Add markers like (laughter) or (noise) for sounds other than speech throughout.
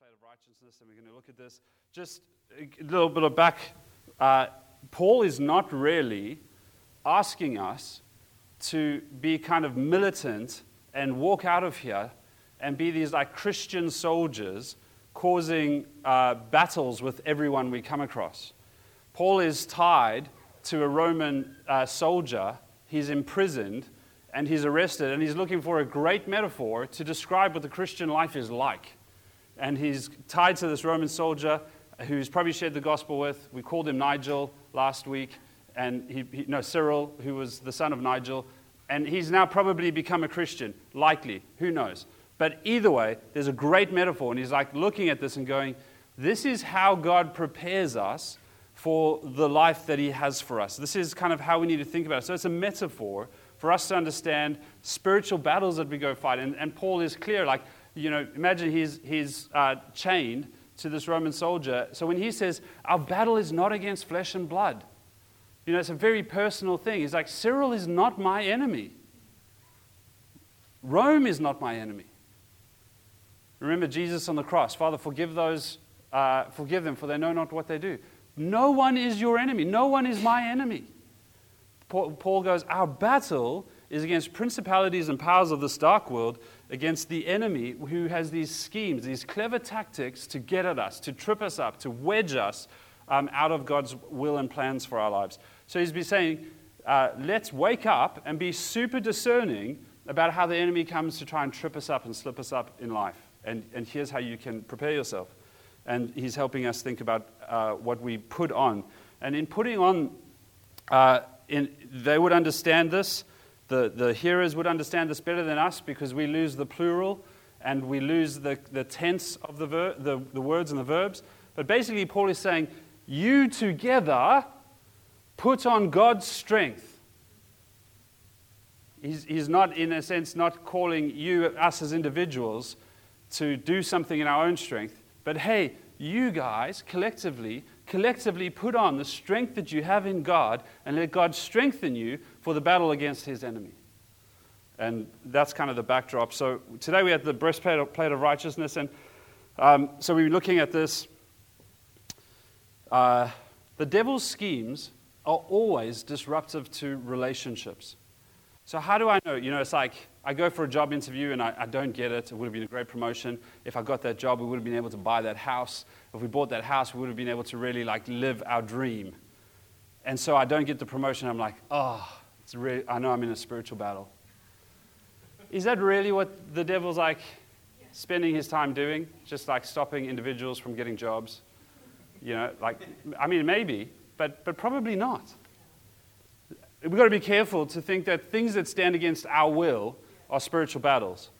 breastplate of righteousness, and we're going to look at this. Just a little bit of back. Uh, Paul is not really asking us to be kind of militant and walk out of here and be these like Christian soldiers causing uh, battles with everyone we come across. Paul is tied to a Roman uh, soldier, he's imprisoned, and he's arrested, and he's looking for a great metaphor to describe what the Christian life is like. And he's tied to this Roman soldier who's probably shared the gospel with. We called him Nigel last week, and he, he, no, Cyril, who was the son of Nigel. And he's now probably become a Christian, likely, who knows. But either way, there's a great metaphor, and he's like looking at this and going, This is how God prepares us for the life that he has for us. This is kind of how we need to think about it. So it's a metaphor for us to understand spiritual battles that we go fight. And, and Paul is clear, like, you know, imagine he's, he's uh, chained to this Roman soldier. So when he says, Our battle is not against flesh and blood, you know, it's a very personal thing. He's like, Cyril is not my enemy. Rome is not my enemy. Remember Jesus on the cross. Father, forgive those, uh, forgive them, for they know not what they do. No one is your enemy. No one is my enemy. Paul goes, Our battle is against principalities and powers of this dark world, against the enemy who has these schemes, these clever tactics to get at us, to trip us up, to wedge us um, out of God's will and plans for our lives. So he's been saying, uh, let's wake up and be super discerning about how the enemy comes to try and trip us up and slip us up in life. And, and here's how you can prepare yourself. And he's helping us think about uh, what we put on. And in putting on, uh, in, they would understand this. The, the hearers would understand this better than us because we lose the plural and we lose the, the tense of the, ver- the, the words and the verbs. But basically, Paul is saying, You together put on God's strength. He's, he's not, in a sense, not calling you, us as individuals, to do something in our own strength. But hey, you guys collectively, collectively put on the strength that you have in God and let God strengthen you for the battle against his enemy. And that's kind of the backdrop. So today we had the breastplate plate of righteousness. And um, so we are looking at this. Uh, the devil's schemes are always disruptive to relationships. So, how do I know? You know, it's like I go for a job interview and I, I, don't get it. It would have been a great promotion. If I got that job, we would have been able to buy that house. If we bought that house, we would have been able to really like live our dream. And so I don't get the promotion. I'm like, oh, it's really, I know I'm in a spiritual battle. Is that really what the devil's like spending his time doing? Just like stopping individuals from getting jobs? You know, like, I mean, maybe, but, but probably not we've got to be careful to think that things that stand against our will are spiritual battles.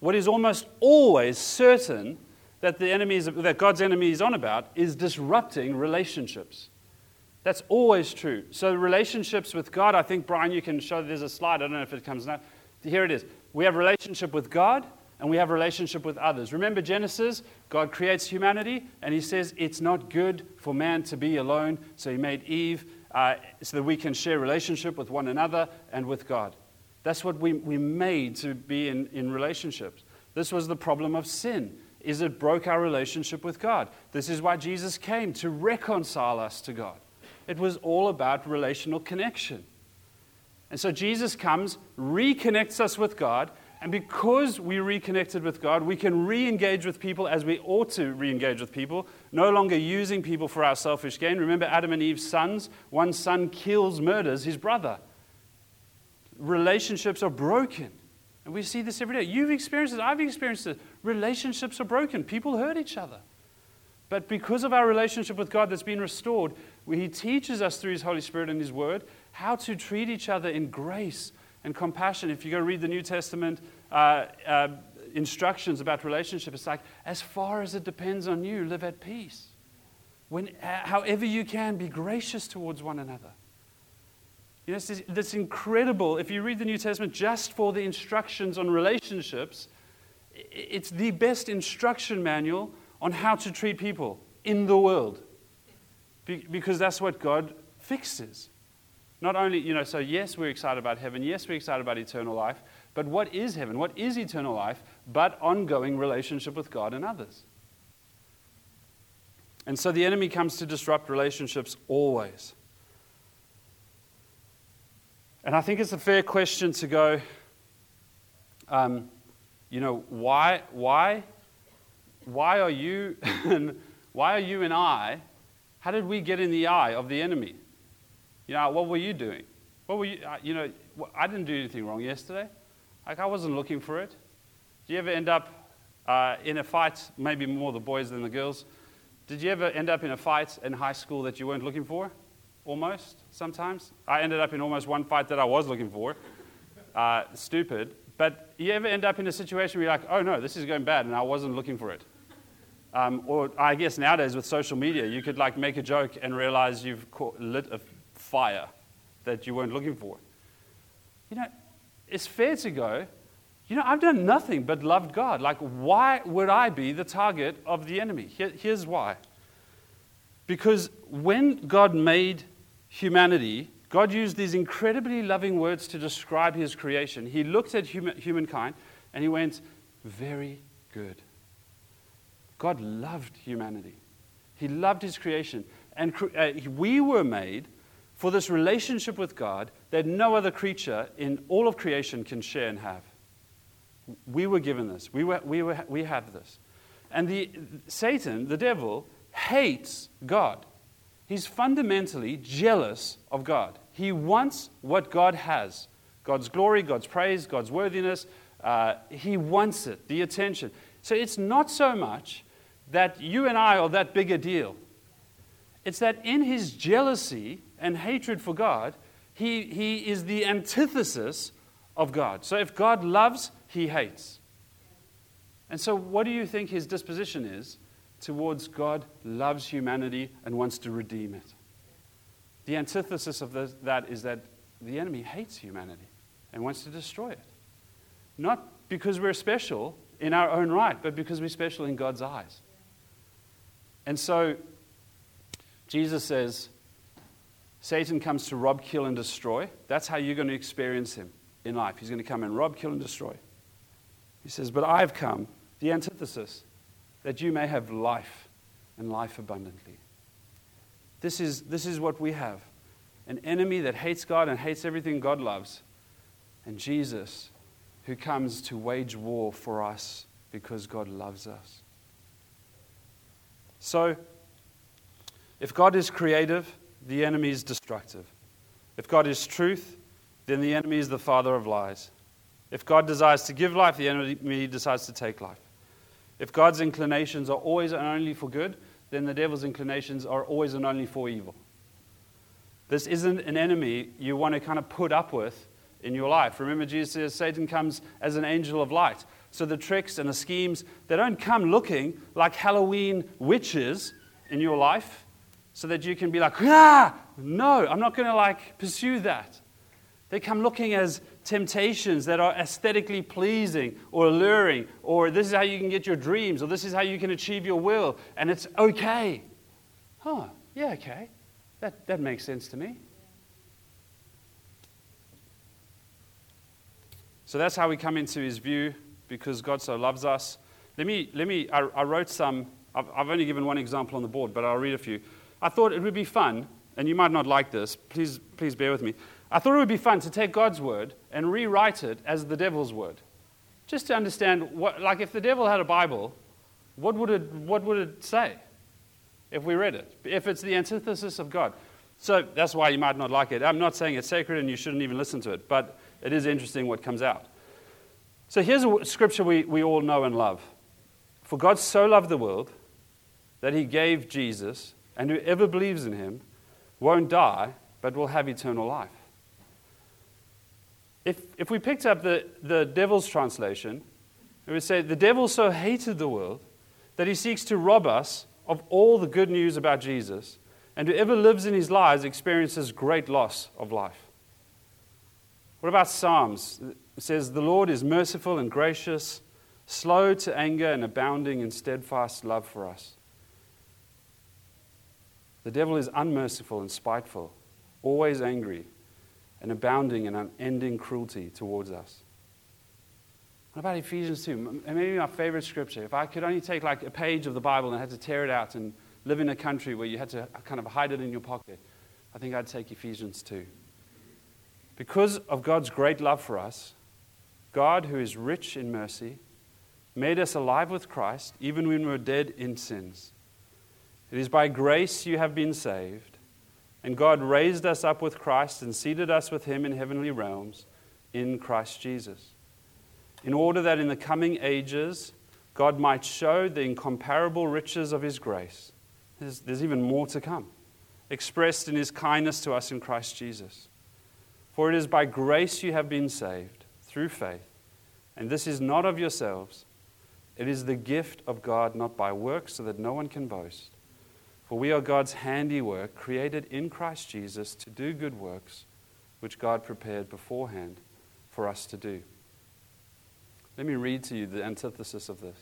What is almost always certain that the enemies that God's enemy is on about is disrupting relationships. That's always true. So relationships with God, I think Brian, you can show. There's a slide. I don't know if it comes now. Here it is. We have relationship with God and we have relationship with others. Remember Genesis? God creates humanity and He says it's not good for man to be alone. So He made Eve uh, so that we can share relationship with one another and with God. That's what we, we made to be in, in relationships. This was the problem of sin, is it broke our relationship with God. This is why Jesus came, to reconcile us to God. It was all about relational connection. And so Jesus comes, reconnects us with God, and because we reconnected with God, we can re engage with people as we ought to re engage with people, no longer using people for our selfish gain. Remember Adam and Eve's sons? One son kills, murders his brother. Relationships are broken. And we see this every day. You've experienced it, I've experienced it. Relationships are broken, people hurt each other. But because of our relationship with God that's been restored, He teaches us through His Holy Spirit and His Word how to treat each other in grace and compassion. If you go read the New Testament uh, uh, instructions about relationship, it's like, as far as it depends on you, live at peace. When, uh, however you can, be gracious towards one another. You know, this, this incredible. If you read the New Testament just for the instructions on relationships, it's the best instruction manual on how to treat people in the world. Be, because that's what God fixes. Not only, you know, so yes, we're excited about heaven. Yes, we're excited about eternal life. But what is heaven? What is eternal life but ongoing relationship with God and others? And so the enemy comes to disrupt relationships always. And I think it's a fair question to go, um, you know, why, why, why are you, (laughs) and why are you and I, how did we get in the eye of the enemy? You know, what were you doing? What were you, uh, you know, I didn't do anything wrong yesterday. Like, I wasn't looking for it. Do you ever end up uh, in a fight, maybe more the boys than the girls? Did you ever end up in a fight in high school that you weren't looking for? Almost, sometimes. I ended up in almost one fight that I was looking for. Uh, stupid. But you ever end up in a situation where you're like, oh no, this is going bad, and I wasn't looking for it? Um, or I guess nowadays with social media, you could like make a joke and realize you've caught, lit a fire that you weren't looking for. You know, it's fair to go, you know, I've done nothing but loved God. Like, why would I be the target of the enemy? Here, here's why. Because when God made humanity, God used these incredibly loving words to describe his creation. He looked at human, humankind and he went, Very good. God loved humanity, He loved His creation. And uh, we were made for this relationship with God that no other creature in all of creation can share and have. We were given this, we, were, we, were, we have this. And the, Satan, the devil, hates God. He's fundamentally jealous of God. He wants what God has God's glory, God's praise, God's worthiness. Uh, he wants it, the attention. So it's not so much that you and I are that big a deal. It's that in his jealousy and hatred for God, he, he is the antithesis of God. So if God loves, he hates. And so, what do you think his disposition is towards God loves humanity and wants to redeem it? The antithesis of that is that the enemy hates humanity and wants to destroy it. Not because we're special in our own right, but because we're special in God's eyes. And so Jesus says, Satan comes to rob, kill, and destroy. That's how you're going to experience him in life. He's going to come and rob, kill, and destroy. He says, But I've come, the antithesis, that you may have life and life abundantly. This is, this is what we have an enemy that hates God and hates everything God loves, and Jesus who comes to wage war for us because God loves us. So, if God is creative, the enemy is destructive. If God is truth, then the enemy is the father of lies. If God desires to give life, the enemy decides to take life. If God's inclinations are always and only for good, then the devil's inclinations are always and only for evil. This isn't an enemy you want to kind of put up with in your life. Remember, Jesus says Satan comes as an angel of light. So the tricks and the schemes, they don't come looking like Halloween witches in your life so that you can be like, ah, no, I'm not going to like pursue that. They come looking as temptations that are aesthetically pleasing or alluring, or this is how you can get your dreams, or this is how you can achieve your will, and it's okay. Huh, yeah, okay. That, that makes sense to me. So that's how we come into his view because God so loves us. Let me, let me I, I wrote some, I've, I've only given one example on the board, but I'll read a few. I thought it would be fun, and you might not like this, please, please bear with me. I thought it would be fun to take God's word and rewrite it as the devil's word. Just to understand, what, like if the devil had a Bible, what would, it, what would it say if we read it? If it's the antithesis of God. So that's why you might not like it. I'm not saying it's sacred and you shouldn't even listen to it, but it is interesting what comes out. So here's a scripture we, we all know and love. For God so loved the world that he gave Jesus, and whoever believes in him won't die, but will have eternal life. If, if we picked up the, the devil's translation, it would say, The devil so hated the world that he seeks to rob us of all the good news about Jesus, and whoever lives in his lies experiences great loss of life. What about Psalms? It says, The Lord is merciful and gracious, slow to anger, and abounding in steadfast love for us. The devil is unmerciful and spiteful, always angry, and abounding in unending cruelty towards us. What about Ephesians 2? Maybe my favorite scripture. If I could only take like a page of the Bible and had to tear it out and live in a country where you had to kind of hide it in your pocket, I think I'd take Ephesians 2. Because of God's great love for us, God, who is rich in mercy, made us alive with Christ even when we were dead in sins. It is by grace you have been saved, and God raised us up with Christ and seated us with him in heavenly realms in Christ Jesus, in order that in the coming ages God might show the incomparable riches of his grace. There's, there's even more to come, expressed in his kindness to us in Christ Jesus. For it is by grace you have been saved, through faith. And this is not of yourselves, it is the gift of God, not by works, so that no one can boast. For we are God's handiwork, created in Christ Jesus to do good works, which God prepared beforehand for us to do. Let me read to you the antithesis of this.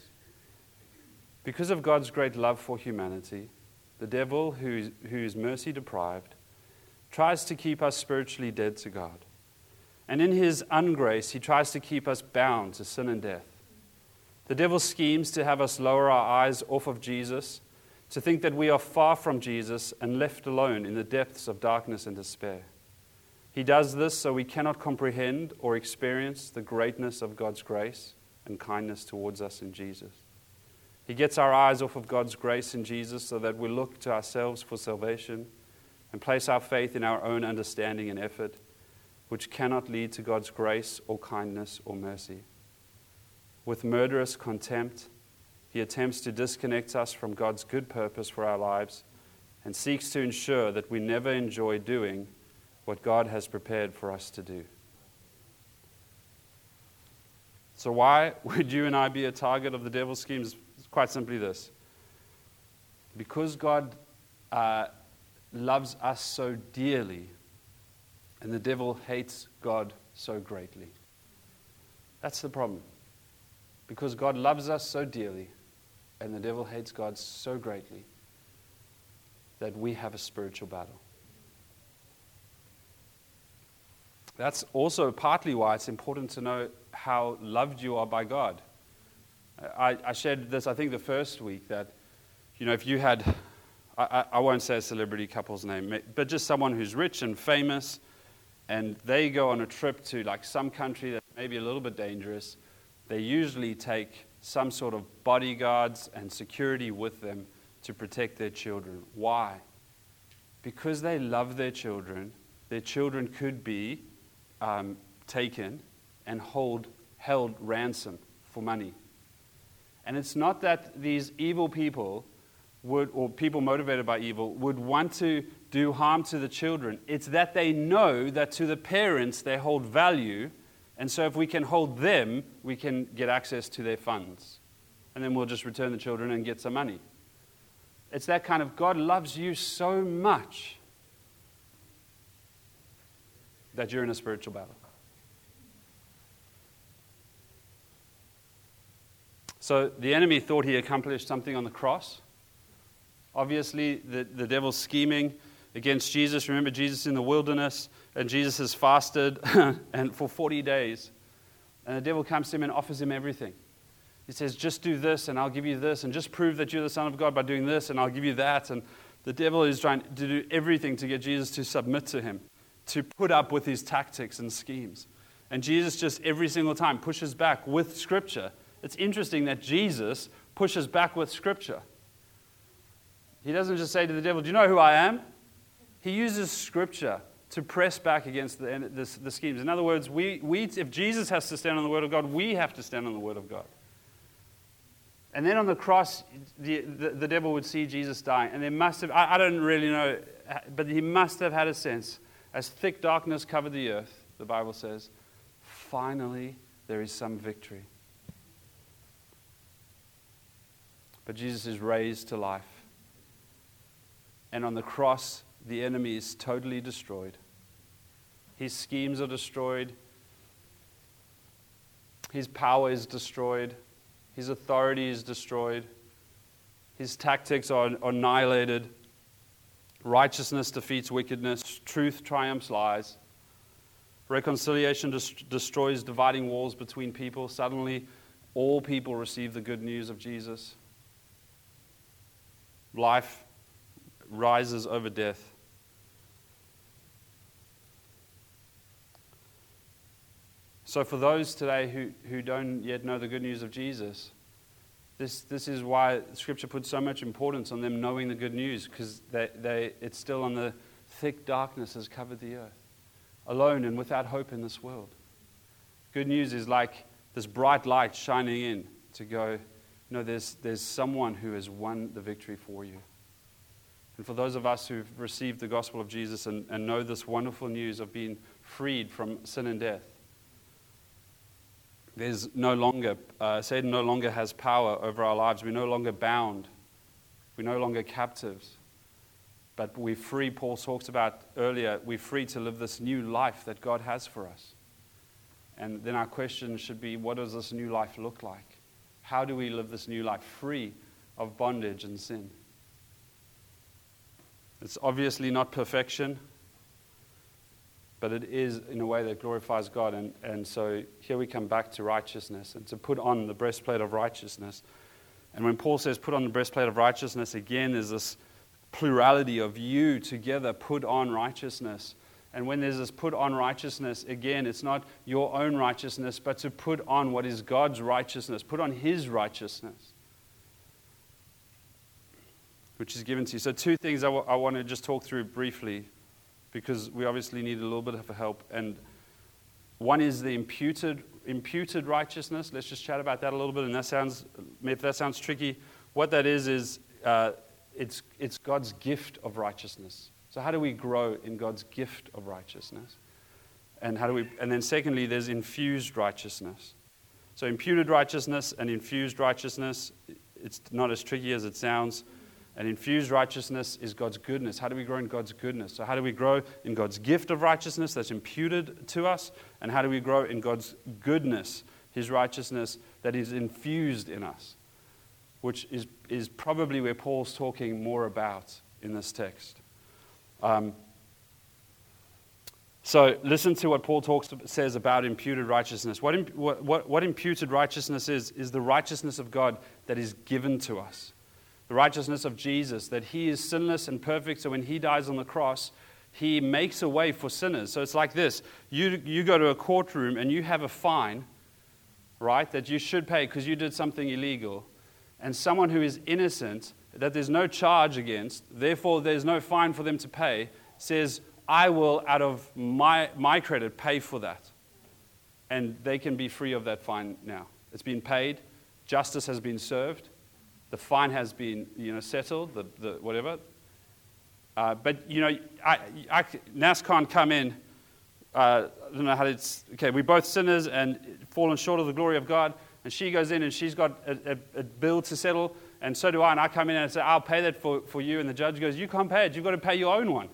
Because of God's great love for humanity, the devil, who is, who is mercy deprived, tries to keep us spiritually dead to God. And in his ungrace, he tries to keep us bound to sin and death. The devil schemes to have us lower our eyes off of Jesus, to think that we are far from Jesus and left alone in the depths of darkness and despair. He does this so we cannot comprehend or experience the greatness of God's grace and kindness towards us in Jesus. He gets our eyes off of God's grace in Jesus so that we look to ourselves for salvation and place our faith in our own understanding and effort, which cannot lead to God's grace or kindness or mercy. With murderous contempt, he attempts to disconnect us from God's good purpose for our lives and seeks to ensure that we never enjoy doing what God has prepared for us to do. So, why (laughs) would you and I be a target of the devil's schemes? Quite simply this because God uh, loves us so dearly, and the devil hates God so greatly. That's the problem. Because God loves us so dearly, and the devil hates God so greatly, that we have a spiritual battle. That's also partly why it's important to know how loved you are by God. I, I shared this, I think, the first week that, you know, if you had I, I won't say a celebrity couple's name, but just someone who's rich and famous, and they go on a trip to like some country that's maybe a little bit dangerous, they usually take some sort of bodyguards and security with them to protect their children. Why? Because they love their children, their children could be um, taken and hold, held ransom for money. And it's not that these evil people would, or people motivated by evil, would want to do harm to the children. It's that they know that to the parents they hold value, and so if we can hold them, we can get access to their funds. And then we'll just return the children and get some money. It's that kind of God loves you so much that you're in a spiritual battle. So the enemy thought he accomplished something on the cross. Obviously, the, the devil's scheming against Jesus. Remember, Jesus in the wilderness, and Jesus has fasted (laughs) and for 40 days. And the devil comes to him and offers him everything. He says, Just do this, and I'll give you this, and just prove that you're the Son of God by doing this, and I'll give you that. And the devil is trying to do everything to get Jesus to submit to him, to put up with his tactics and schemes. And Jesus just every single time pushes back with Scripture. It's interesting that Jesus pushes back with Scripture. He doesn't just say to the devil, Do you know who I am? He uses scripture to press back against the, the, the schemes. In other words, we, we, if Jesus has to stand on the Word of God, we have to stand on the Word of God. And then on the cross, the, the, the, devil would see Jesus dying. And there must have, I, I don't really know, but he must have had a sense. As thick darkness covered the earth, the Bible says, finally there is some victory. But Jesus is raised to life. And on the cross, the enemy is totally destroyed. His schemes are destroyed. His power is destroyed. His authority is destroyed. His tactics are annihilated. Righteousness defeats wickedness. Truth triumphs lies. Reconciliation destroys dividing walls between people. Suddenly, all people receive the good news of Jesus. Life rises over death. So, for those today who, who don't yet know the good news of Jesus, this, this is why Scripture puts so much importance on them knowing the good news, because they, they, it's still on the thick darkness has covered the earth, alone and without hope in this world. Good news is like this bright light shining in to go, no, there's, there's someone who has won the victory for you. And for those of us who've received the gospel of Jesus and, and know this wonderful news of being freed from sin and death, there's no longer, uh, Satan no longer has power over our lives. We're no longer bound. We're no longer captives. But we're free, Paul talks about earlier, we're free to live this new life that God has for us. And then our question should be what does this new life look like? How do we live this new life free of bondage and sin? It's obviously not perfection but it is in a way that glorifies God. And, and so here we come back to righteousness and to put on the breastplate of righteousness. And when Paul says put on the breastplate of righteousness, again, there's this plurality of you together put on righteousness. And when there's this put on righteousness, again, it's not your own righteousness, but to put on what is God's righteousness, put on His righteousness, which is given to you. So, two things I, w- I want to just talk through briefly because we obviously need a little bit of help. And one is the imputed, imputed righteousness. Let's just chat about that a little bit. And that sounds, if that sounds tricky, what that is is uh, it's, it's God's gift of righteousness. So how do we grow in God's gift of righteousness? And how do we? And then secondly, there's infused righteousness. So imputed righteousness and infused righteousness. It's not as tricky as it sounds. And infused righteousness is God's goodness. How do we grow in God's goodness? So, how do we grow in God's gift of righteousness that's imputed to us? And how do we grow in God's goodness, His righteousness that is infused in us? Which is, is probably where Paul's talking more about in this text. Um, so, listen to what Paul talks, says about imputed righteousness. What, what, what imputed righteousness is, is the righteousness of God that is given to us the righteousness of Jesus, that he is sinless and perfect. So when he dies on the cross, he makes a way for sinners. So it's like this you, you go to a courtroom and you have a fine, right, that you should pay because you did something illegal. And someone who is innocent, that there's no charge against, therefore there's no fine for them to pay, says, I will, out of my, my credit, pay for that. And they can be free of that fine now. It's been paid, justice has been served the fine has been you know, settled, the, the whatever. Uh, but, you know, I, I, Nas can't come in. Uh, I don't know how it's. Okay, we're both sinners and fallen short of the glory of God. And she goes in and she's got a, a, a, bill to settle, and so do I. And I come in and I say, I'll pay that for, for you. And the judge goes, You can't pay it. You've got to pay your own one.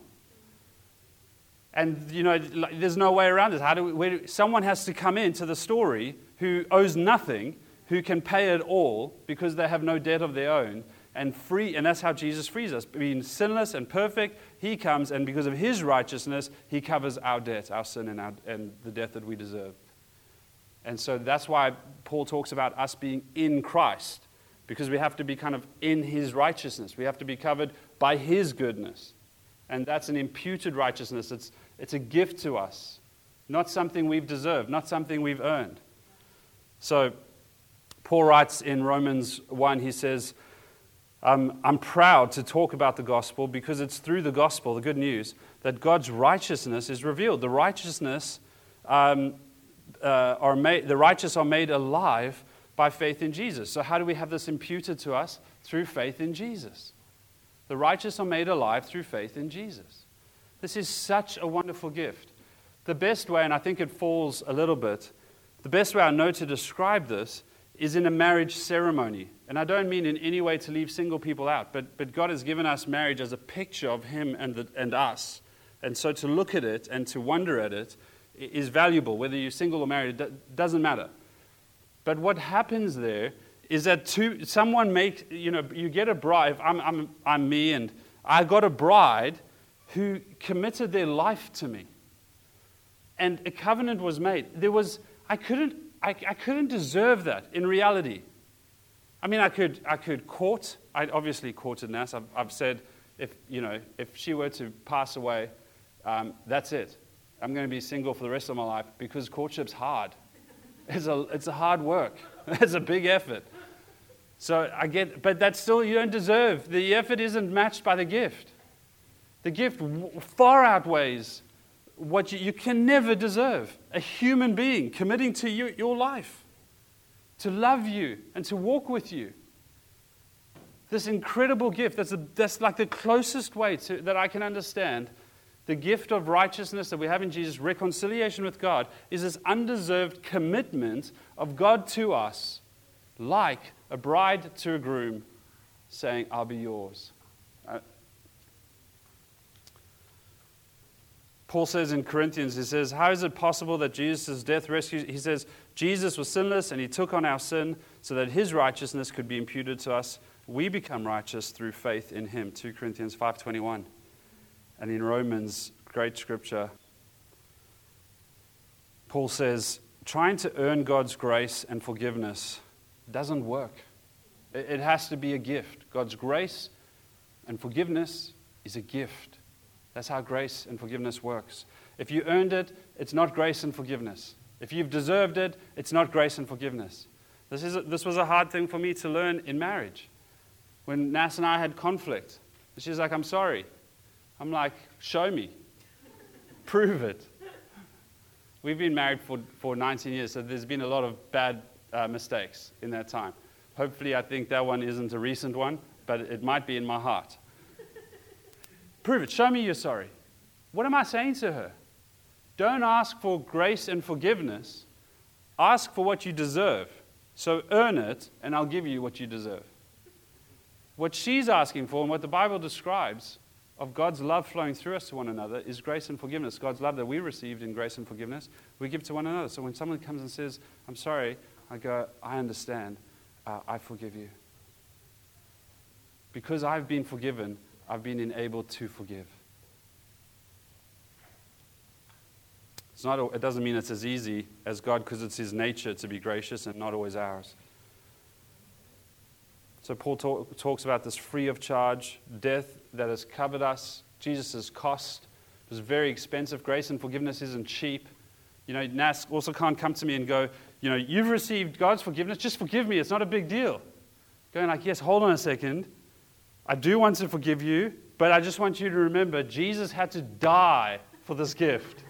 And, you know, there's no way around this. How do we, where, someone has to come into the story who owes nothing who can pay it all because they have no debt of their own and free and that's how jesus frees us. Being sinless and perfect he comes and because of his righteousness he covers our debt our sin and, our, and the death that we deserve. And so that's why paul talks about us being in christ because we have to be kind of in his righteousness. We have to be covered by his goodness. And that's an imputed righteousness. It's, it's a gift to us not something we've deserved not something we've earned. So Paul writes in Romans 1, he says, um, I'm proud to talk about the gospel because it's through the gospel, the good news, that God's righteousness is revealed. The righteousness um, uh, are made, the righteous are made alive by faith in Jesus. So, how do we have this imputed to us? Through faith in Jesus. The righteous are made alive through faith in Jesus. This is such a wonderful gift. The best way, and I think it falls a little bit, the best way I know to describe this is in a marriage ceremony. And I don't mean in any way to leave single people out, but, but God has given us marriage as a picture of Him and, the, and us. And so to look at it and to wonder at it is valuable, whether you're single or married, it doesn't matter. But what happens there is that two, someone makes, you know, you get a bride, I'm, I'm, I'm me, and I got a bride who committed their life to me. And a covenant was made. There was, I couldn't I, I couldn't deserve that in reality. I mean, I could, I could court. I'd obviously courted Nas. I've, I've said, if, you know, if she were to pass away, um, that's it. I'm going to be single for the rest of my life because courtship's hard. It's a, it's a hard work, (laughs) it's a big effort. So I get, but that's still, you don't deserve. The effort isn't matched by the gift. The gift far outweighs what you, you can never deserve. A human being committing to you, your life, to love you and to walk with you. This incredible gift, that's, a, that's like the closest way to, that I can understand the gift of righteousness that we have in Jesus, reconciliation with God, is this undeserved commitment of God to us, like a bride to a groom saying, I'll be yours. Uh, Paul says in Corinthians, he says, How is it possible that Jesus' death rescues? He says, Jesus was sinless and he took on our sin so that his righteousness could be imputed to us. We become righteous through faith in him. 2 Corinthians 5.21. And in Romans, great scripture, Paul says, trying to earn God's grace and forgiveness doesn't work. It has to be a gift. God's grace and forgiveness is a gift. That's how grace and forgiveness works. If you earned it, it's not grace and forgiveness. If you've deserved it, it's not grace and forgiveness. This, is a, this was a hard thing for me to learn in marriage. When Nas and I had conflict, she's like, I'm sorry. I'm like, show me. Prove it. We've been married for, for 19 years, so there's been a lot of bad uh, mistakes in that time. Hopefully, I think that one isn't a recent one, but it might be in my heart. Prove it. Show me you're sorry. What am I saying to her? Don't ask for grace and forgiveness. Ask for what you deserve. So earn it, and I'll give you what you deserve. What she's asking for, and what the Bible describes of God's love flowing through us to one another, is grace and forgiveness. God's love that we received in grace and forgiveness, we give to one another. So when someone comes and says, I'm sorry, I go, I understand uh, I forgive you. Because I've been forgiven, I've been enabled to forgive. It's not, it doesn't mean it's as easy as God because it's His nature to be gracious and not always ours. So Paul talk, talks about this free of charge death that has covered us. Jesus' cost it was very expensive. Grace and forgiveness isn't cheap. You know, Nas also can't come to me and go, you know, you've received God's forgiveness, just forgive me, it's not a big deal. Going like, yes, hold on a second. I do want to forgive you, but I just want you to remember Jesus had to die for this gift.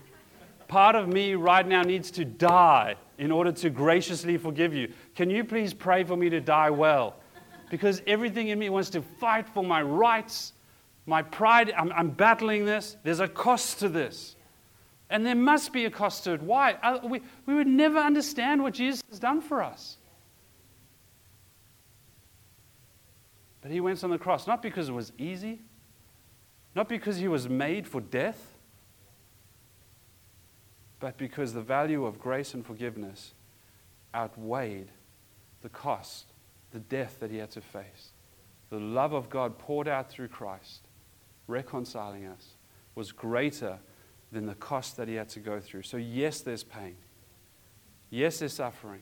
Part of me right now needs to die in order to graciously forgive you. Can you please pray for me to die well? Because everything in me wants to fight for my rights, my pride. I'm, I'm battling this. There's a cost to this. And there must be a cost to it. Why? Uh, we, we would never understand what Jesus has done for us. But he went on the cross, not because it was easy, not because he was made for death, but because the value of grace and forgiveness outweighed the cost, the death that he had to face. The love of God poured out through Christ, reconciling us, was greater than the cost that he had to go through. So, yes, there's pain. Yes, there's suffering.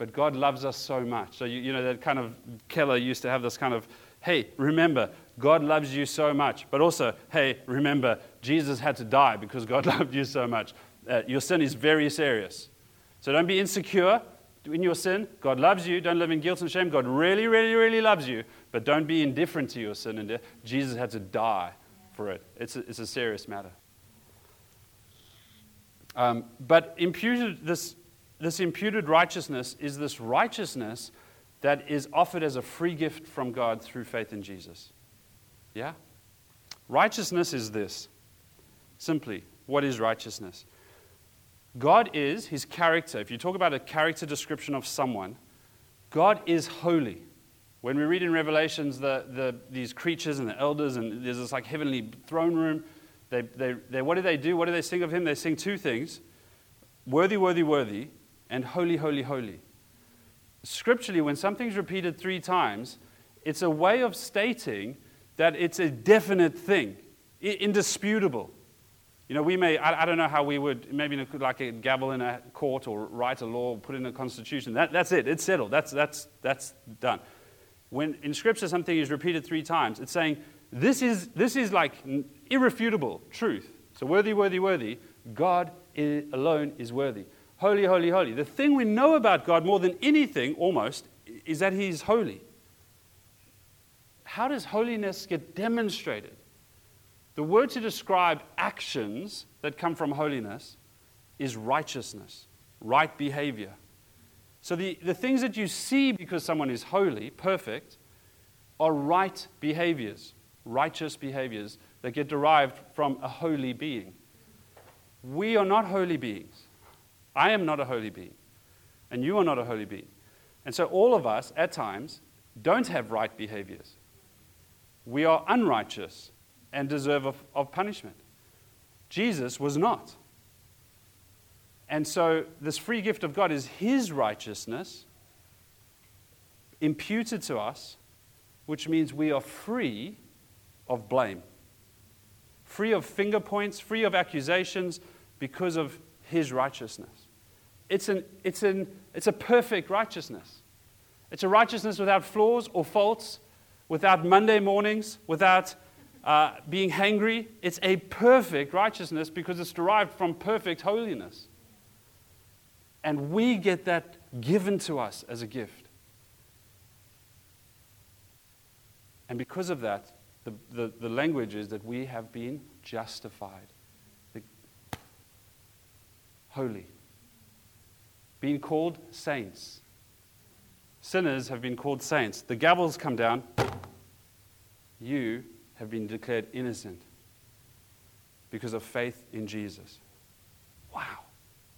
But God loves us so much. So, you, you know, that kind of, Keller used to have this kind of, hey, remember, God loves you so much. But also, hey, remember, Jesus had to die because God (laughs) loved you so much. Uh, your sin is very serious. So, don't be insecure in your sin. God loves you. Don't live in guilt and shame. God really, really, really loves you. But don't be indifferent to your sin and death. Jesus had to die for it. It's a, it's a serious matter. Um, but imputed, this, this imputed righteousness is this righteousness that is offered as a free gift from God through faith in Jesus. Yeah? Righteousness is this. Simply, what is righteousness? God is his character. If you talk about a character description of someone, God is holy. When we read in Revelations the, the, these creatures and the elders, and there's this like heavenly throne room, they, they, they, what do they do? What do they sing of him? They sing two things worthy, worthy, worthy, and holy, holy, holy. Scripturally, when something's repeated three times, it's a way of stating that it's a definite thing, indisputable. You know, we may, I, I don't know how we would, maybe like a gavel in a court or write a law or put in a constitution. That, that's it, it's settled, that's, that's, that's done. When in Scripture something is repeated three times, it's saying this is, this is like irrefutable truth. So, worthy, worthy, worthy. God alone is worthy. Holy, holy, holy. The thing we know about God more than anything, almost, is that He's holy. How does holiness get demonstrated? The word to describe actions that come from holiness is righteousness, right behavior. So the, the things that you see because someone is holy, perfect, are right behaviors, righteous behaviors that get derived from a holy being. We are not holy beings. I am not a holy being. And you are not a holy being. And so all of us, at times, don't have right behaviors. We are unrighteous and deserve of, of punishment. Jesus was not. And so, this free gift of God is His righteousness imputed to us, which means we are free of blame, free of finger points, free of accusations because of His righteousness. It's, an, it's, an, it's a perfect righteousness. It's a righteousness without flaws or faults, without Monday mornings, without uh, being hangry. It's a perfect righteousness because it's derived from perfect holiness. And we get that given to us as a gift. And because of that, the, the, the language is that we have been justified, the, holy, being called saints. Sinners have been called saints. The gavels come down. You have been declared innocent because of faith in Jesus. Wow,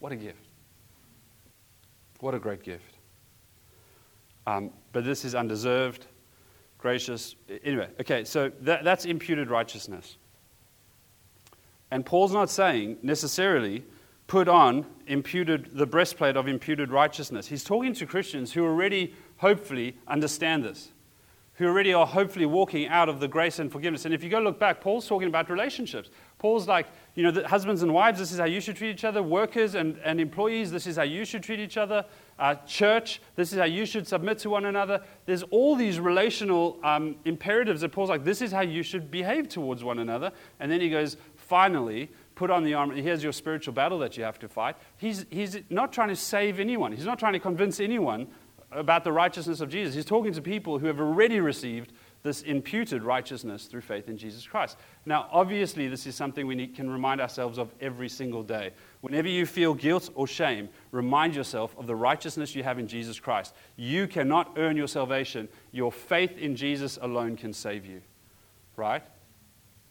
what a gift. What a great gift. Um, but this is undeserved, gracious. Anyway, okay, so that, that's imputed righteousness. And Paul's not saying necessarily put on imputed the breastplate of imputed righteousness. He's talking to Christians who already hopefully understand this who already are hopefully walking out of the grace and forgiveness. And if you go look back, Paul's talking about relationships. Paul's like, you know, the husbands and wives, this is how you should treat each other. Workers and, and employees, this is how you should treat each other. Uh, church, this is how you should submit to one another. There's all these relational um, imperatives that Paul's like, this is how you should behave towards one another. And then he goes, finally, put on the armor. Here's your spiritual battle that you have to fight. He's, he's not trying to save anyone, he's not trying to convince anyone about the righteousness of Jesus. He's talking to people who have already received this imputed righteousness through faith in Jesus Christ. Now, obviously, this is something we need, can remind ourselves of every single day. Whenever you feel guilt or shame, remind yourself of the righteousness you have in Jesus Christ. You cannot earn your salvation, your faith in Jesus alone can save you. Right?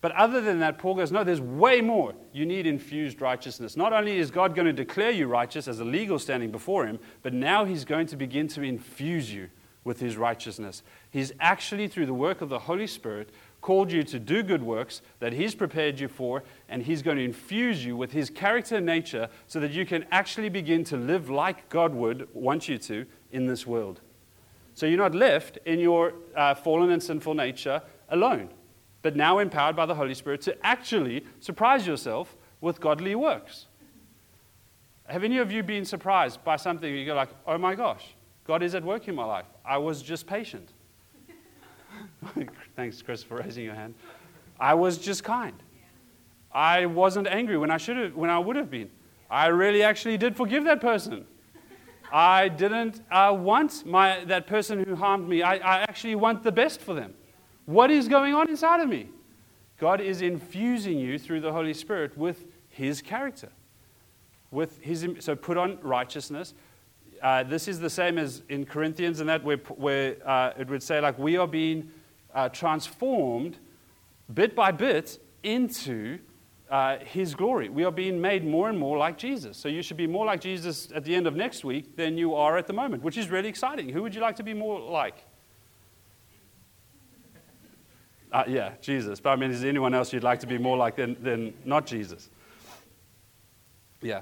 But other than that, Paul goes, no, there's way more. You need infused righteousness. Not only is God going to declare you righteous as a legal standing before Him, but now He's going to begin to infuse you with His righteousness. He's actually, through the work of the Holy Spirit, called you to do good works that He's prepared you for, and He's going to infuse you with His character and nature so that you can actually begin to live like God would want you to in this world. So you're not left in your uh, fallen and sinful nature alone but now empowered by the Holy Spirit to actually surprise yourself with godly works. Have any of you been surprised by something you go like, oh my gosh, God is at work in my life. I was just patient. (laughs) Thanks, Chris, for raising your hand. I was just kind. I wasn't angry when I should have, when I would have been. I really actually did forgive that person. I didn't uh, want my, that person who harmed me. I, I actually want the best for them. What is going on inside of me? God is infusing you through the Holy Spirit with His character. With his, so put on righteousness. Uh, this is the same as in Corinthians, and that where, where uh, it would say, like, we are being uh, transformed bit by bit into uh, His glory. We are being made more and more like Jesus. So you should be more like Jesus at the end of next week than you are at the moment, which is really exciting. Who would you like to be more like? Uh, yeah, Jesus. But I mean, is there anyone else you'd like to be more like than, than not Jesus? Yeah.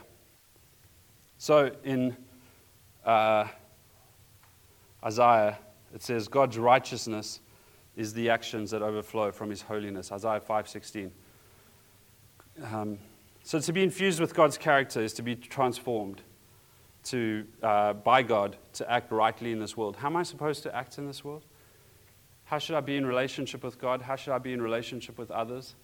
So in uh, Isaiah, it says, God's righteousness is the actions that overflow from his holiness. Isaiah 5.16. Um, so to be infused with God's character is to be transformed to, uh, by God to act rightly in this world. How am I supposed to act in this world? How should I be in relationship with God? How should I be in relationship with others?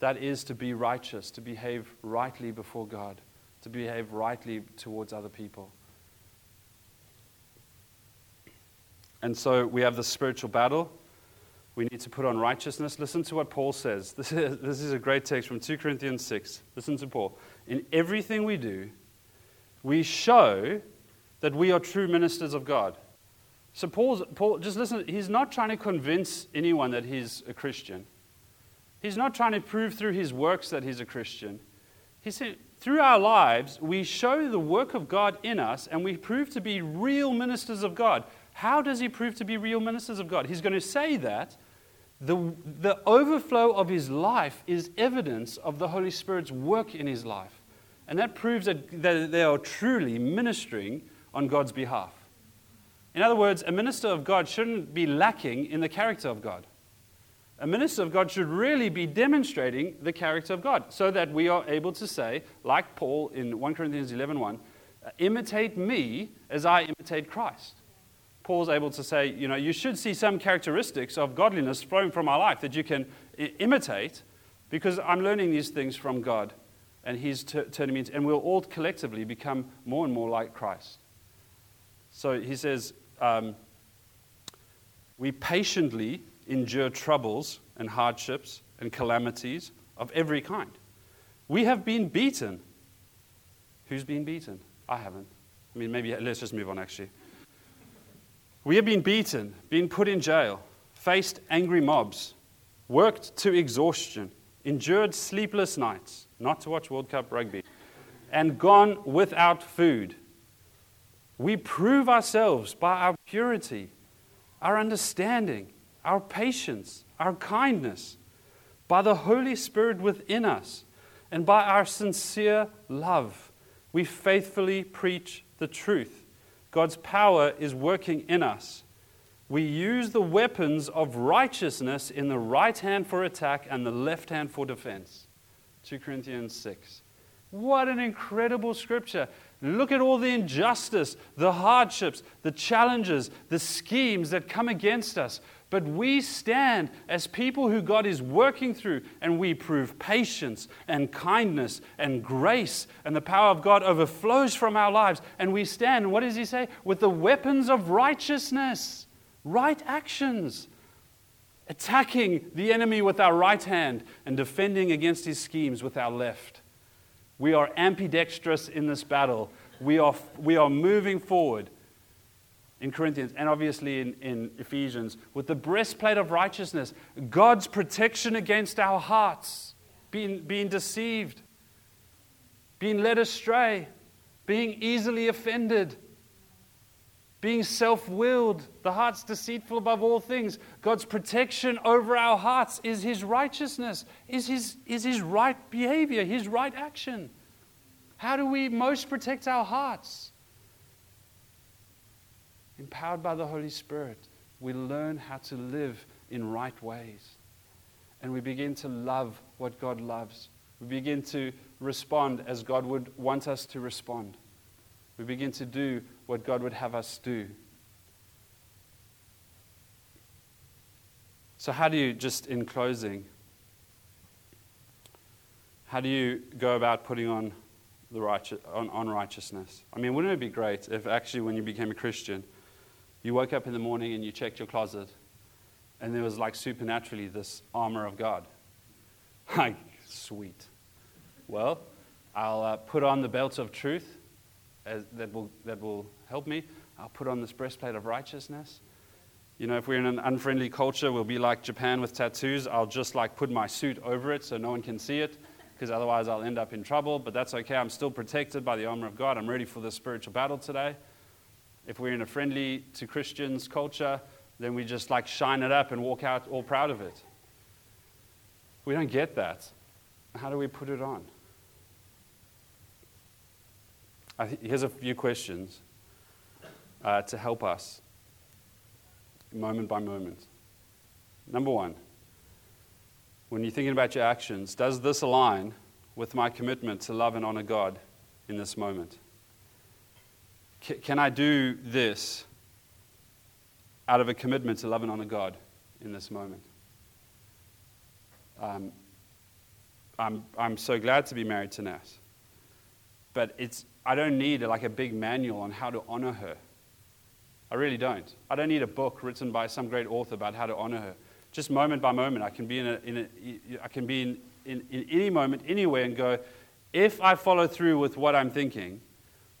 That is to be righteous, to behave rightly before God, to behave rightly towards other people. And so we have the spiritual battle. We need to put on righteousness. Listen to what Paul says. (laughs) This is, this is a great text from 2 Corinthians 6. Listen to Paul. In everything we do, we show that we are true ministers of God. So, Paul's, Paul, just listen, he's not trying to convince anyone that he's a Christian. He's not trying to prove through his works that he's a Christian. He said, through our lives, we show the work of God in us and we prove to be real ministers of God. How does he prove to be real ministers of God? He's going to say that the, the overflow of his life is evidence of the Holy Spirit's work in his life. And that proves that, that they are truly ministering on God's behalf. In other words, a minister of God shouldn't be lacking in the character of God. A minister of God should really be demonstrating the character of God so that we are able to say, like Paul in 1 Corinthians 11 1, uh, imitate me as I imitate Christ. Paul's able to say, you know, you should see some characteristics of godliness flowing from my life that you can I- imitate because I'm learning these things from God and He's t- turning me into, and we'll all collectively become more and more like Christ. So he says, um, we patiently endure troubles and hardships and calamities of every kind. We have been beaten. Who's been beaten? I haven't. I mean, maybe let's just move on actually. We have been beaten, been put in jail, faced angry mobs, worked to exhaustion, endured sleepless nights, not to watch World Cup rugby, and gone without food. We prove ourselves by our purity, our understanding, our patience, our kindness, by the Holy Spirit within us, and by our sincere love. We faithfully preach the truth. God's power is working in us. We use the weapons of righteousness in the right hand for attack and the left hand for defense. 2 Corinthians 6. What an incredible scripture. Look at all the injustice, the hardships, the challenges, the schemes that come against us. But we stand as people who God is working through, and we prove patience and kindness and grace, and the power of God overflows from our lives. And we stand, what does he say? With the weapons of righteousness, right actions, attacking the enemy with our right hand and defending against his schemes with our left. We are ambidextrous in this battle. We are, we are moving forward in Corinthians and obviously in, in Ephesians with the breastplate of righteousness, God's protection against our hearts, being, being deceived, being led astray, being easily offended, being self willed. The heart's deceitful above all things. God's protection over our hearts is His righteousness, is His, is his right behavior, His right action. How do we most protect our hearts? Empowered by the Holy Spirit, we learn how to live in right ways. And we begin to love what God loves. We begin to respond as God would want us to respond. We begin to do what God would have us do. So, how do you, just in closing, how do you go about putting on, the righteous, on, on righteousness? I mean, wouldn't it be great if actually, when you became a Christian, you woke up in the morning and you checked your closet, and there was like supernaturally this armor of God? (laughs) Like, sweet. Well, I'll uh, put on the belt of truth as, that, will, that will help me. I'll put on this breastplate of righteousness. You know, if we're in an unfriendly culture, we'll be like Japan with tattoos. I'll just like put my suit over it so no one can see it, because otherwise I'll end up in trouble. But that's okay. I'm still protected by the armor of God. I'm ready for the spiritual battle today. If we're in a friendly to Christians culture, then we just like shine it up and walk out all proud of it. We don't get that. How do we put it on? Here's a few questions uh, to help us moment by moment. Number one, when you're thinking about your actions, does this align with my commitment to love and honor God in this moment? C- can I do this out of a commitment to love and honor God in this moment. Um, I'm, I'm so glad to be married to Nas. But it's, I don't need like a big manual on how to honor her. I really don't. I don't need a book written by some great author about how to honor her. Just moment by moment, I can be in, a, in a, I can be in, in, in any moment, anywhere, and go, if I follow through with what I'm thinking,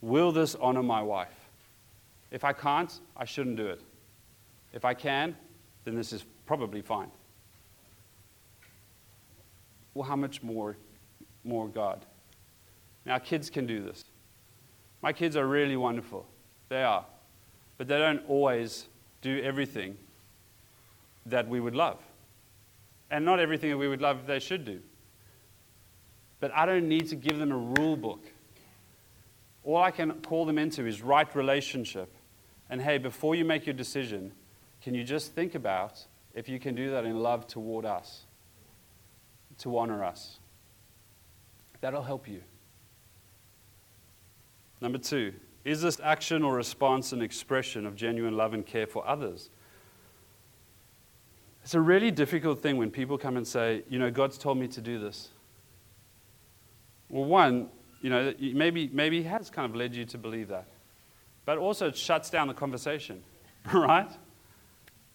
will this honor my wife? If I can't, I shouldn't do it. If I can, then this is probably fine. Well, how much more, more God? Now, kids can do this. My kids are really wonderful. They are. But they don't always do everything that we would love. And not everything that we would love they should do. But I don't need to give them a rule book. All I can call them into is right relationship. And hey, before you make your decision, can you just think about if you can do that in love toward us, to honor us? That'll help you. Number two, is this action or response an expression of genuine love and care for others? It's a really difficult thing when people come and say, you know, God's told me to do this. Well, one, you know, maybe, maybe He has kind of led you to believe that. But also, it shuts down the conversation, (laughs) right?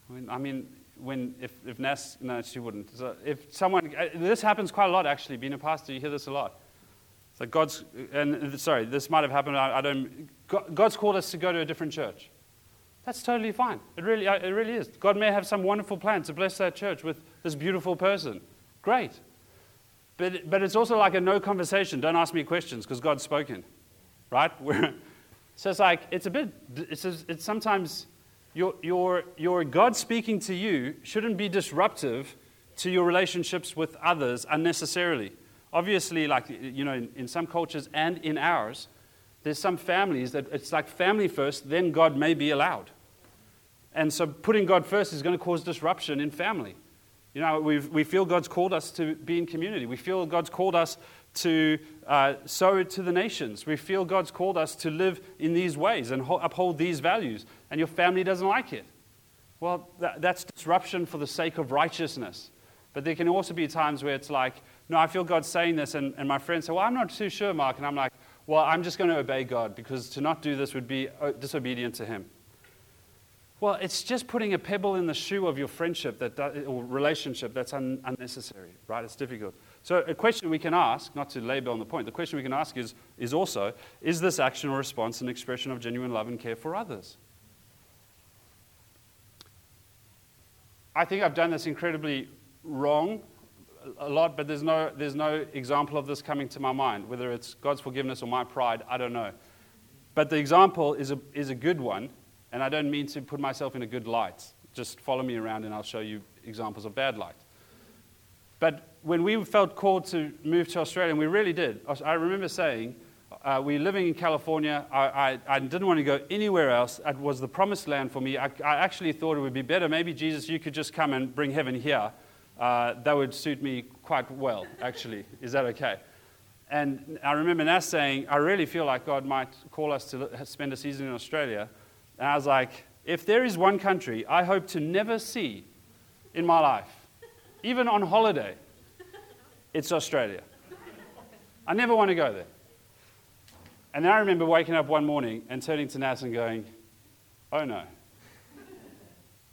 I mean, I mean when, if, if Ness, no, she wouldn't. So if someone, uh, this happens quite a lot actually, being a pastor, you hear this a lot. So God's, and sorry, this might have happened. I, don't. God's called us to go to a different church. That's totally fine. It really, it really is. God may have some wonderful plan to bless that church with this beautiful person. Great. But, but it's also like a no conversation. Don't ask me questions because God's spoken. Right? (laughs) so it's like, it's a bit, it's, it's sometimes your, your, your God speaking to you shouldn't be disruptive to your relationships with others unnecessarily obviously, like, you know, in, in some cultures and in ours, there's some families that it's like family first, then God may be allowed. And so putting God first is going to cause disruption in family. You know, we we feel God's called us to be in community. We feel God's called us to uh, sow to the nations. We feel God's called us to live in these ways and ho- uphold these values. And your family doesn't like it. Well, that, that's disruption for the sake of righteousness. But there can also be times where it's like, no, I feel God saying this, and, and my friend said, well, I'm not too sure, Mark. And I'm like, well, I'm just going to obey God because to not do this would be uh, disobedient to Him. Well, it's just putting a pebble in the shoe of your friendship that, or relationship that's un, unnecessary, right? It's difficult. So, a question we can ask, not to labor on the point, the question we can ask is, is also is this action or response an expression of genuine love and care for others? I think I've done this incredibly wrong a lot, but there's no, there's no example of this coming to my mind. Whether it's God's forgiveness or my pride, I don't know. But the example is a, is a good one, and I don't mean to put myself in a good light. Just follow me around and I'll show you examples of bad light. But when we felt called to move to Australia, and we really did, I remember saying, uh, we are living in California. I, I, I, didn't want to go anywhere else. It was the promised land for me. I, I actually thought it would be better. Maybe, Jesus, you could just come and bring heaven here uh, that would suit me quite well, actually. Is that okay? And I remember Nas saying, I really feel like God might call us to spend a season in Australia. And I was like, if there is one country I hope to never see in my life, even on holiday, it's Australia. I never want to go there. And I remember waking up one morning and turning to Nas and going, oh no.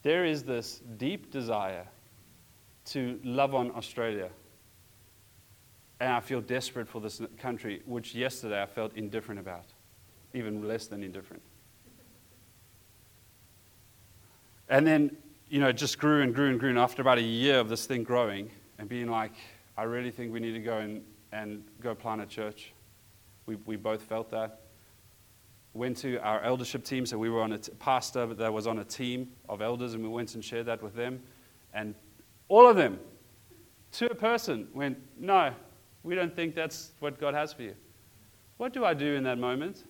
There is this deep desire to love on Australia. And I feel desperate for this country, which yesterday I felt indifferent about, even less than indifferent. And then, you know, it just grew and grew and grew. And after about a year of this thing growing and being like, I really think we need to go and, and go plant a church, we, we both felt that. Went to our eldership team, so we were on a t- pastor that was on a team of elders, and we went and shared that with them. And all of them, to a person, went, No, we don't think that's what God has for you. What do I do in that moment?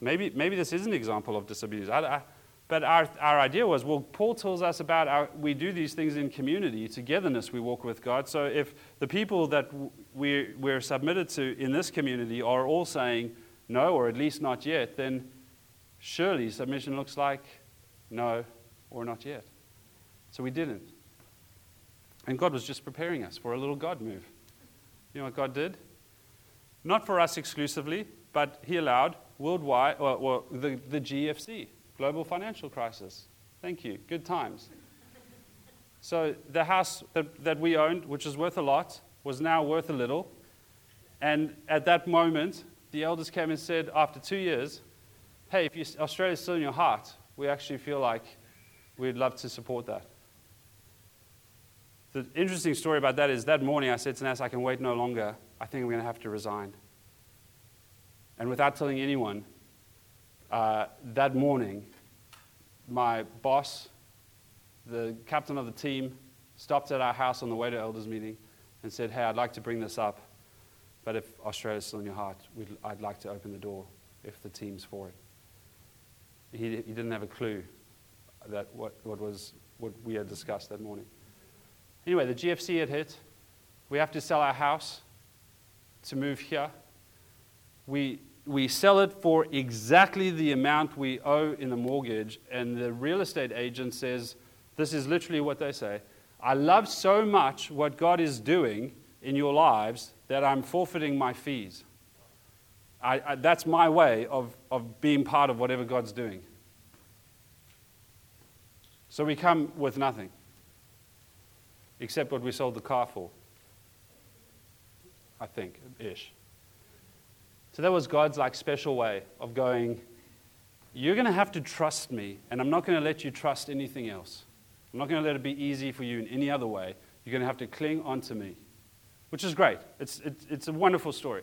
Maybe, maybe this is an example of disobedience. I, I, but our, our idea was well, Paul tells us about our, we do these things in community, togetherness, we walk with God. So if the people that we, we're submitted to in this community are all saying no, or at least not yet, then surely submission looks like no, or not yet. So we didn't. And God was just preparing us for a little God move. You know what God did? Not for us exclusively, but He allowed worldwide, or, the, the GFC, global financial crisis. Thank you. Good times. So the house that, that we owned, which was worth a lot, was now worth a little. And at that moment, the elders came and said, after two years, hey, if you, Australia's still in your heart, we actually feel like we'd love to support that. The interesting story about that is that morning I said to Nas, I can wait no longer. I think I'm going to have to resign. And without telling anyone, uh, that morning, my boss, the captain of the team, stopped at our house on the way to elders meeting and said, Hey, I'd like to bring this up, but if Australia's still in your heart, I'd like to open the door if the team's for it. He, he didn't have a clue that what, what was what we had discussed that morning. Anyway, the GFC had hit. We have to sell our house to move here. We, we sell it for exactly the amount we owe in the mortgage, and the real estate agent says, This is literally what they say. I love so much what God is doing in your lives that I'm forfeiting my fees. I, I, that's my way of, of being part of whatever God's doing. So we come with nothing except what we sold the car for. I think, ish. So that was God's like special way of going, you're going to have to trust me, and I'm not going to let you trust anything else. I'm not going to let it be easy for you in any other way. You're going to have to cling onto me, which is great. It's, it's, it's a wonderful story.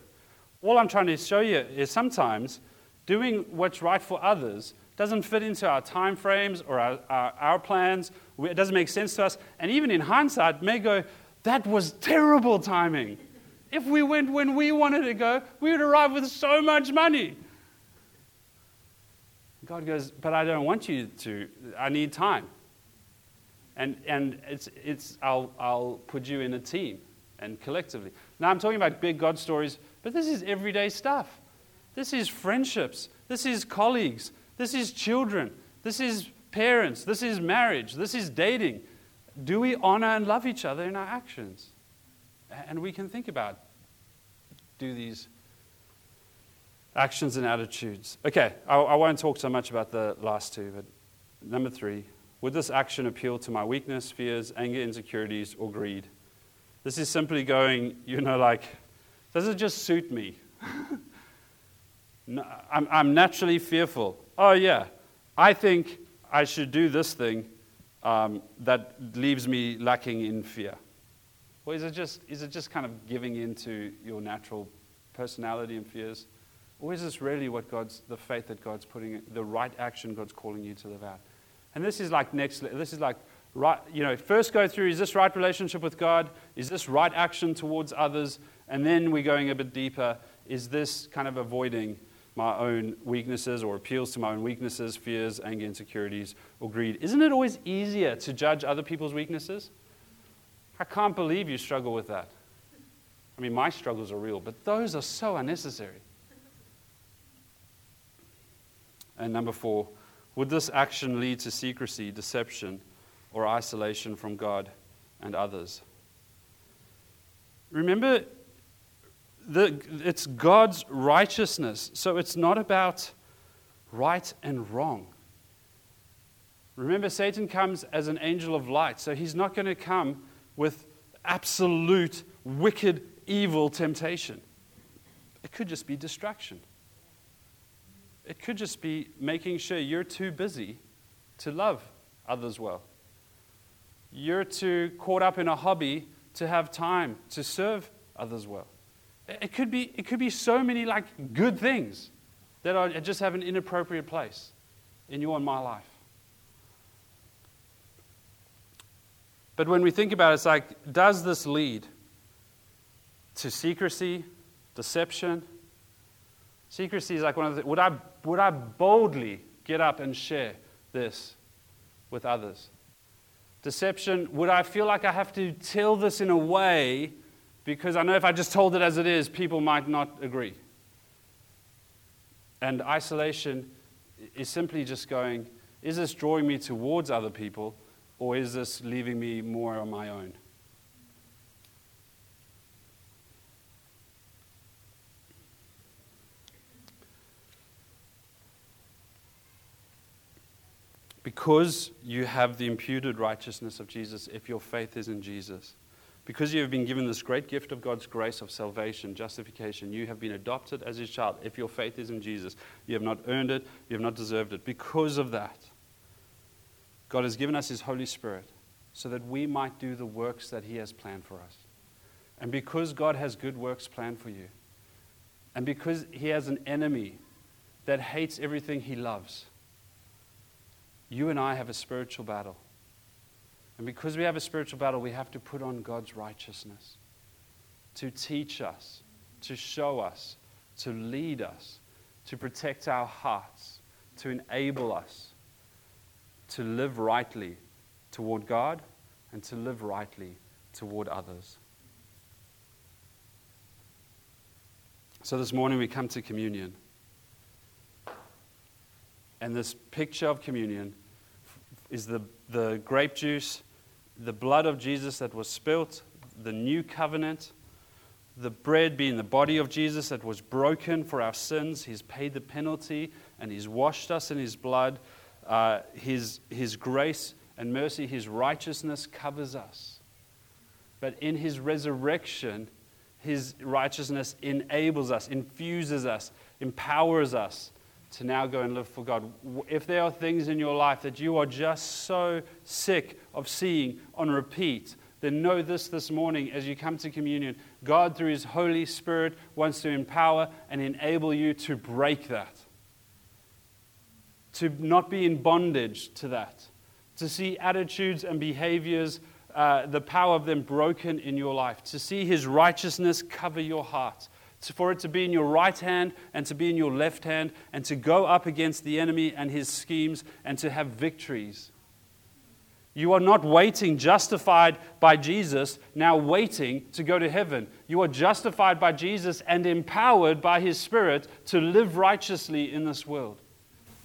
All I'm trying to show you is sometimes doing what's right for others doesn't fit into our time frames or our, our, our plans. It doesn't make sense to us. And even in hindsight, may go, that was terrible timing. If we went when we wanted to go, we would arrive with so much money. God goes, but I don't want you to. I need time. And, and it's, it's, I'll, I'll put you in a team and collectively. Now, I'm talking about big God stories, but this is everyday stuff. This is friendships. This is colleagues. This is children. This is parents. This is marriage. This is dating. Do we honor and love each other in our actions? And we can think about do these actions and attitudes. Okay, I, I won't talk so much about the last two, but number three would this action appeal to my weakness, fears, anger, insecurities, or greed? This is simply going, you know, like, does it just suit me? (laughs) no, I'm, I'm naturally fearful oh, yeah, I think I should do this thing um, that leaves me lacking in fear? Or is it, just, is it just kind of giving into your natural personality and fears? Or is this really what God's, the faith that God's putting, the right action God's calling you to live out? And this is like next, this is like, right, you know, first go through, is this right relationship with God? Is this right action towards others? And then we're going a bit deeper. Is this kind of avoiding my own weaknesses or appeals to my own weaknesses, fears, anger, insecurities, or greed. Isn't it always easier to judge other people's weaknesses? I can't believe you struggle with that. I mean, my struggles are real, but those are so unnecessary. And number four, would this action lead to secrecy, deception, or isolation from God and others? Remember the, it's God's righteousness. So it's not about right and wrong. Remember, Satan comes as an angel of light, so he's not going to come with absolute, wicked, evil temptation. It could just be distraction. It could just be making sure you're too busy to love others well. You're too caught up in a hobby to have time to serve others well. It could be, it could be so many like good things that are, just have an inappropriate place in your and my life. But when we think about it, it's like, does this lead to secrecy, deception? Secrecy is like one of the, would I, would I boldly get up and share this with others? Deception, would I feel like I have to tell this in a way because I know if I just told it as it is, people might not agree. And isolation is simply just going, Is this drawing me towards other people, or is this leaving me more on my own? Because you have the imputed righteousness of Jesus, if your faith is in Jesus, because you have been given this great gift of God's grace of salvation, justification, you have been adopted as his child. If your faith is in Jesus, you have not earned it, you have not deserved it. Because of that, God has given us his Holy Spirit so that we might do the works that he has planned for us. And because God has good works planned for you, and because he has an enemy that hates everything he loves, you and I have a spiritual battle. And because we have a spiritual battle, we have to put on God's righteousness to teach us, to show us, to lead us, to protect our hearts, to enable us to live rightly toward God and to live rightly toward others. So this morning we come to communion. And this picture of communion is the, the grape juice, the blood of Jesus that was spilt, the new covenant, the bread being the body of Jesus that was broken for our sins. He's paid the penalty and He's washed us in His blood. Uh, his, his grace and mercy, His righteousness covers us. But in His resurrection, His righteousness enables us, infuses us, empowers us to now go and live for God. If there are things in your life that you are just so sick of seeing on repeat, then know this this morning as you come to communion. God, through His Holy Spirit, wants to empower and enable you to break that, to not be in bondage to that, to see attitudes and behaviors, uh, the power of them broken in your life, to see His righteousness cover your heart for it to be in your right hand and to be in your left hand, and to go up against the enemy and his schemes and to have victories. You are not waiting, justified by Jesus, now waiting to go to heaven. You are justified by Jesus and empowered by his Spirit to live righteously in this world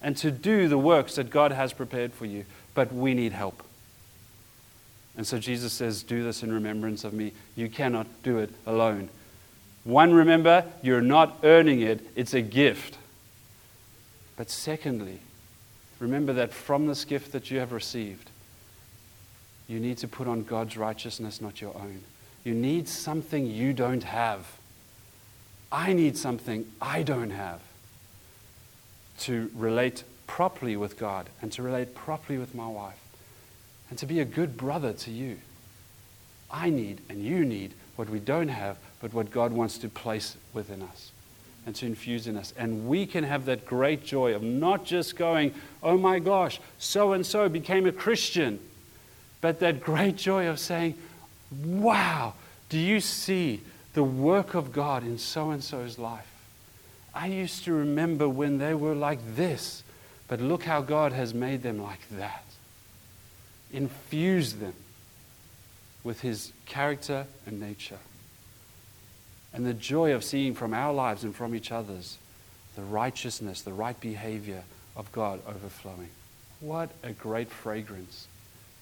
and to do the works that God has prepared for you. But we need help. And so Jesus says, Do this in remembrance of me. You cannot do it alone. One, remember, you're not earning it, it's a gift. But secondly, remember that from this gift that you have received, you need to put on God's righteousness, not your own. You need something you don't have. I need something I don't have to relate properly with God and to relate properly with my wife and to be a good brother to you. I need and you need what we don't have, but what God wants to place within us and to infuse in us. And we can have that great joy of not just going, oh my gosh, so and so became a Christian, but that great joy of saying, wow, do you see the work of God in so and so's life? I used to remember when they were like this, but look how God has made them like that. Infuse them with his character and nature. And the joy of seeing from our lives and from each other's the righteousness, the right behavior of God overflowing. What a great fragrance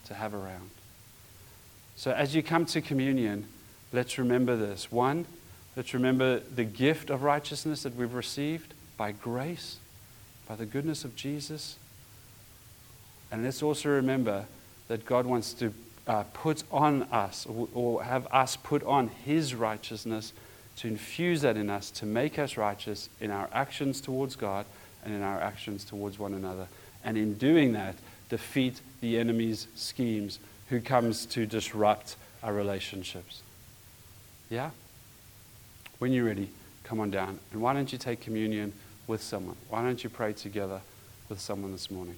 to have around. So, as you come to communion, let's remember this. One, let's remember the gift of righteousness that we've received by grace, by the goodness of Jesus. And let's also remember that God wants to uh, put on us or have us put on his righteousness to infuse that in us to make us righteous in our actions towards God and in our actions towards one another. And in doing that, defeat the enemy's schemes who comes to disrupt our relationships. Yeah? When you're ready, come on down. And why don't you take communion with someone? Why don't you pray together with someone this morning?